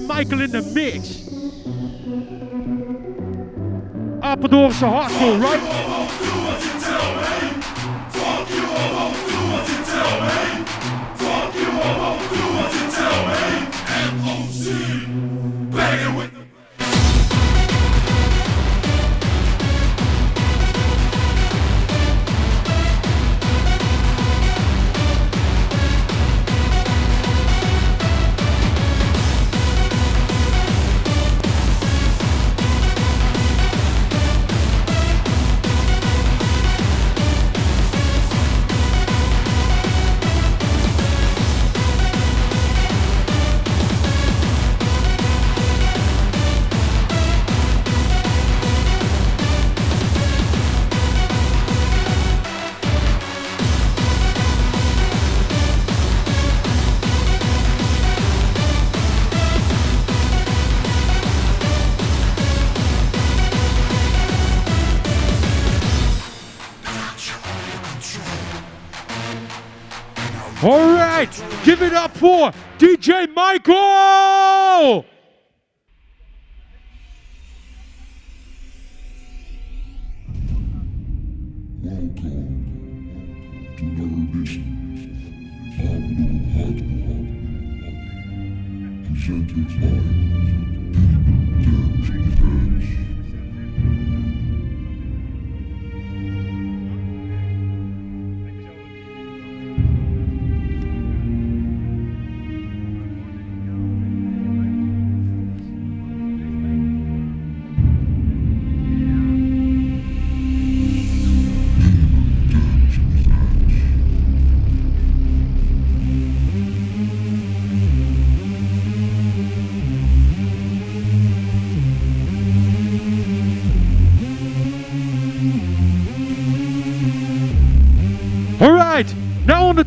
Michael in the mix. Apeldoornse hardcore, right? For DJ Michael.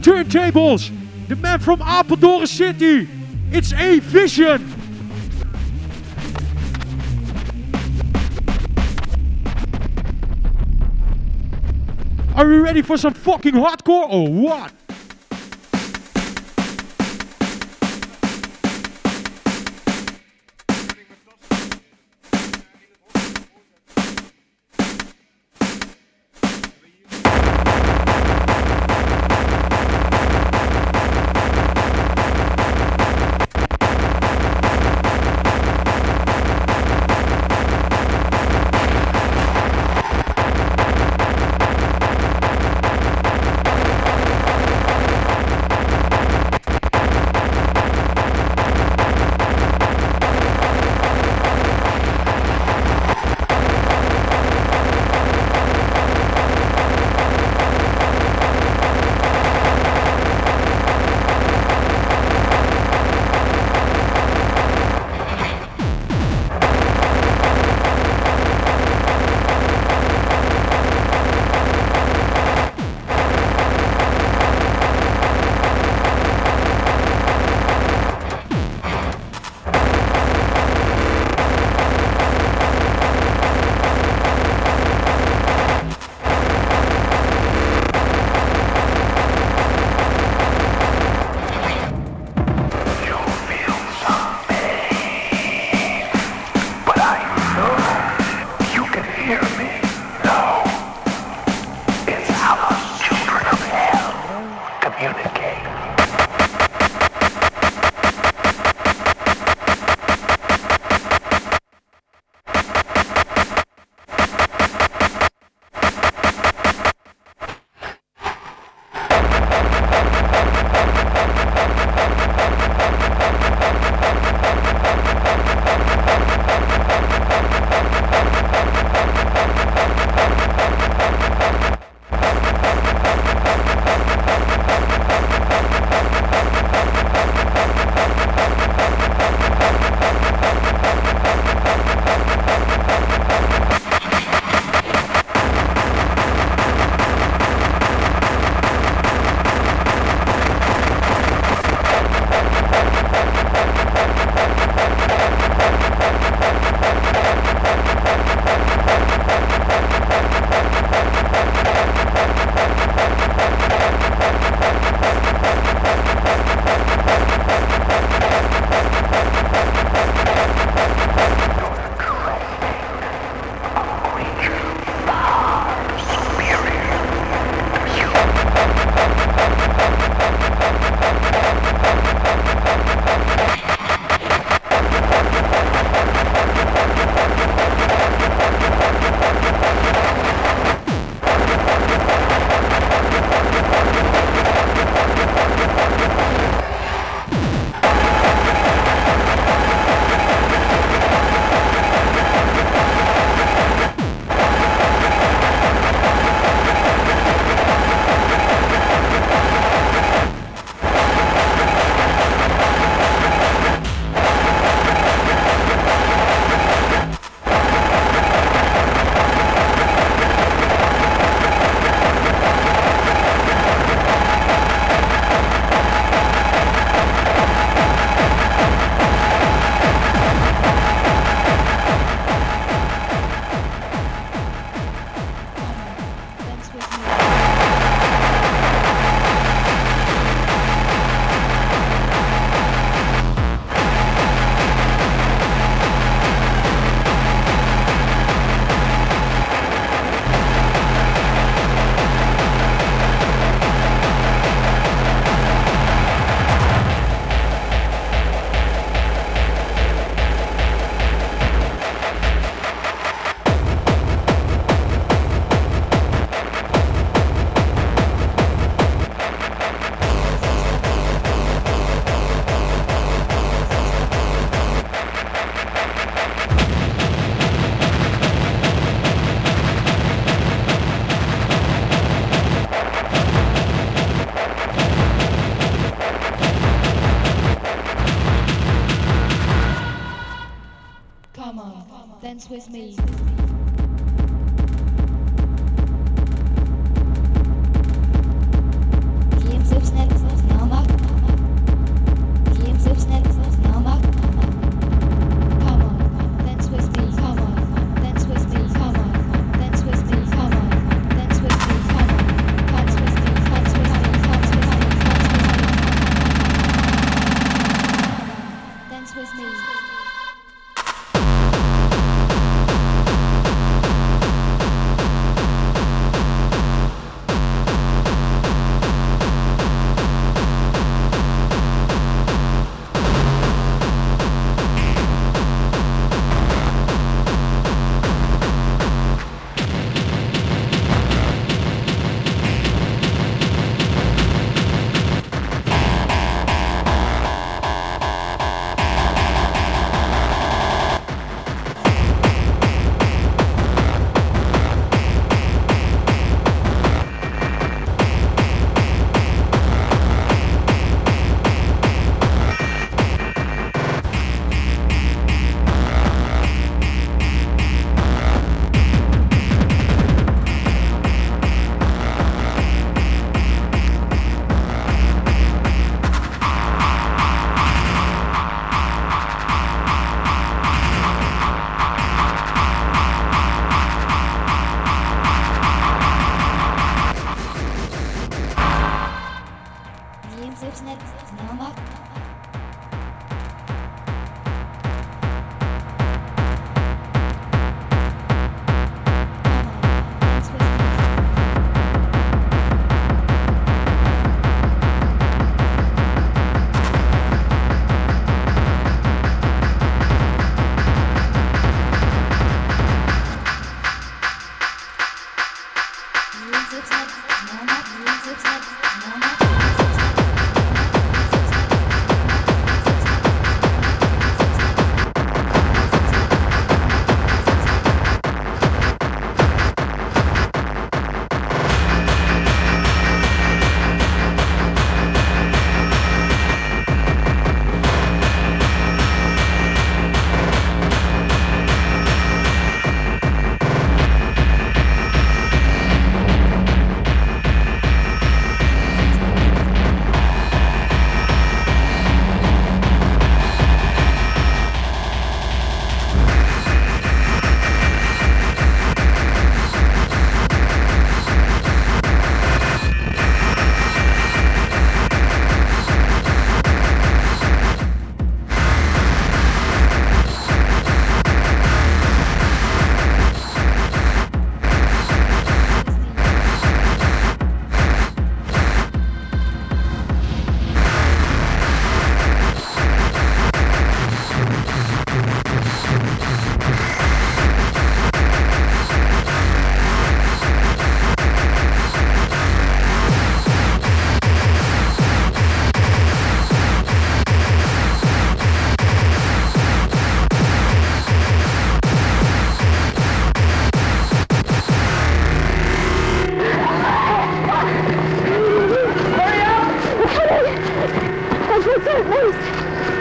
Turntables, the man from Apeldoorn City. It's A Vision. Are you ready for some fucking hardcore or what?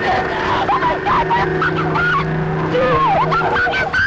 Oh my god, that's fucking bad! Dude, that's fucking bad!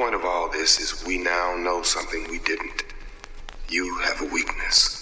Point of all this is we now know something we didn't. You have a weakness.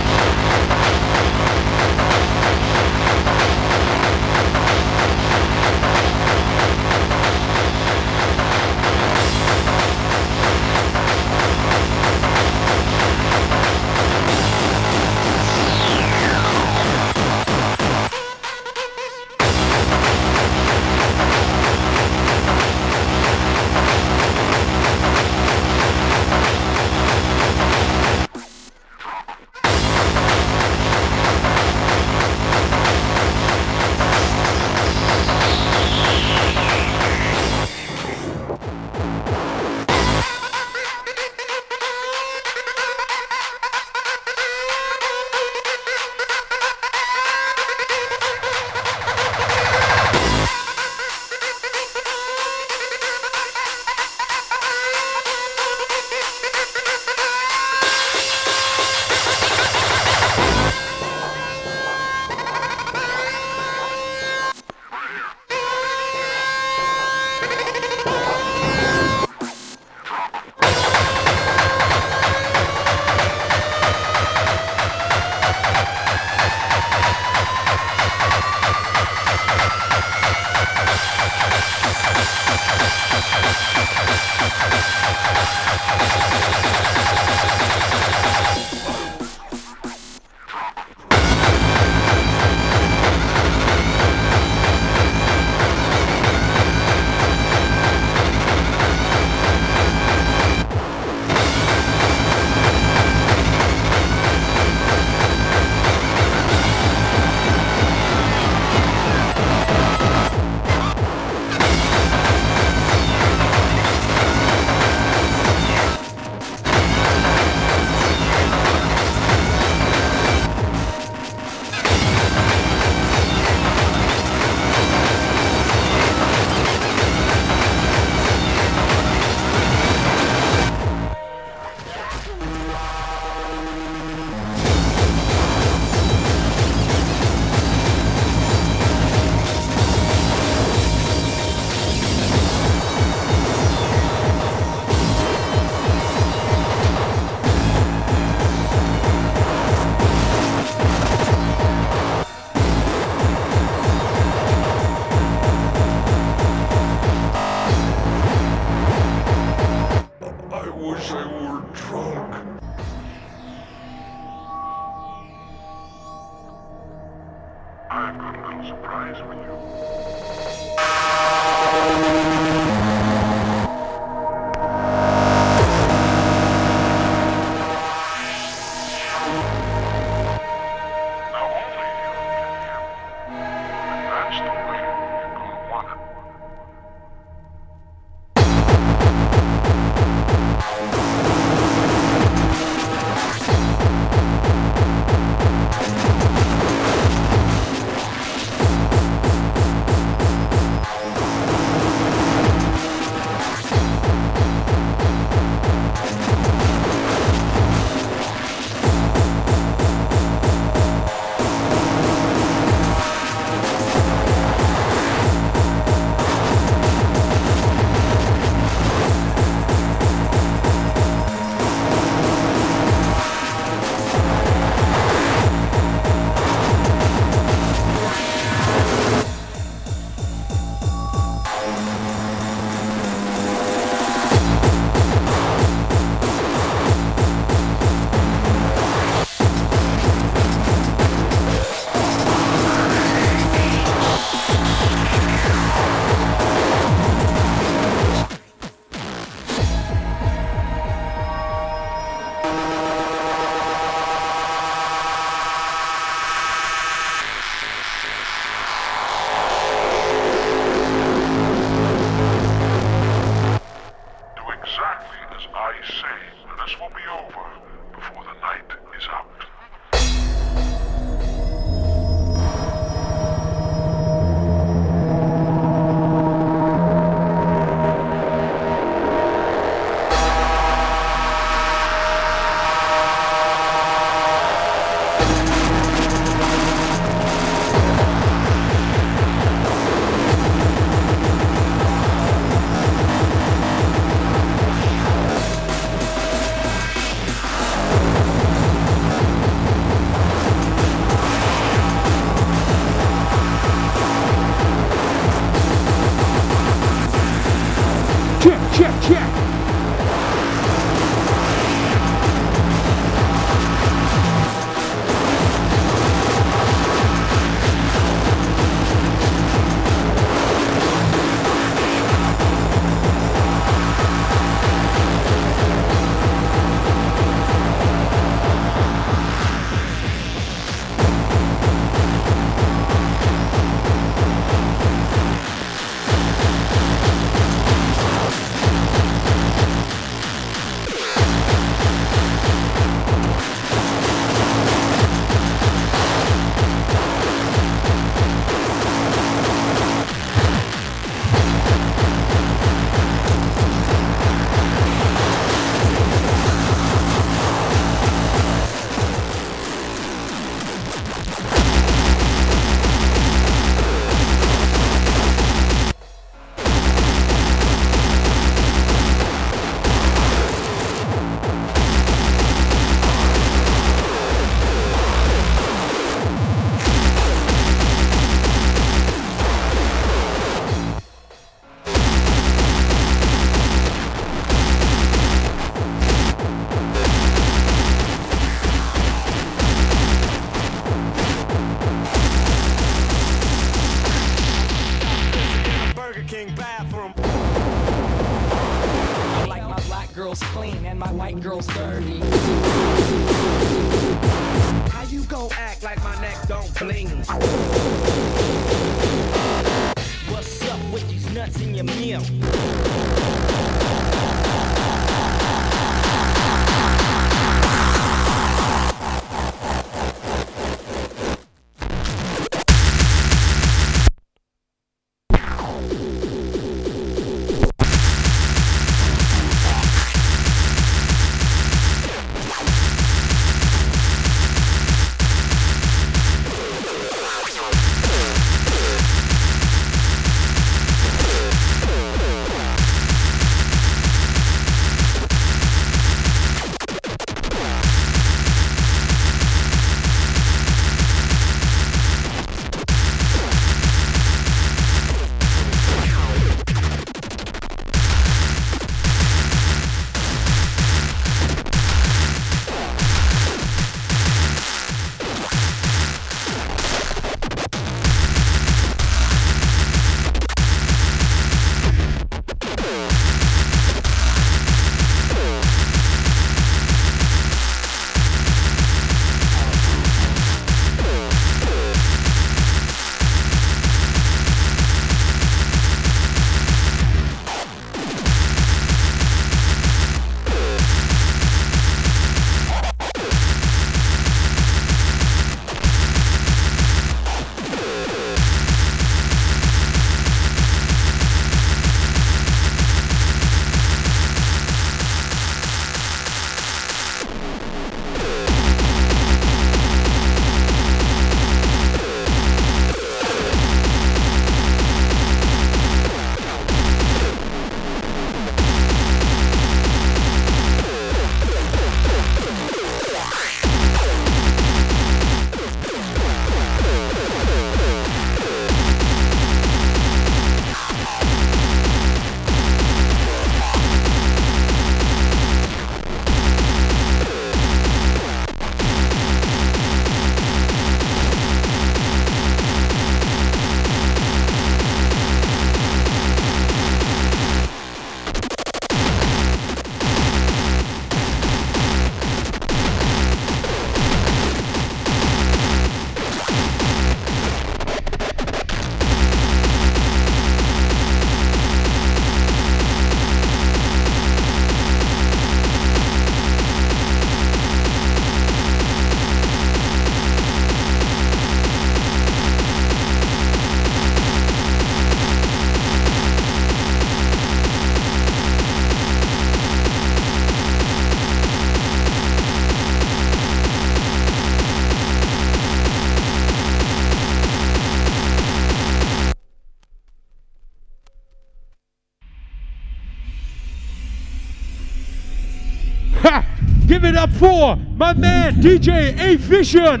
Up for my man DJ A-Vision.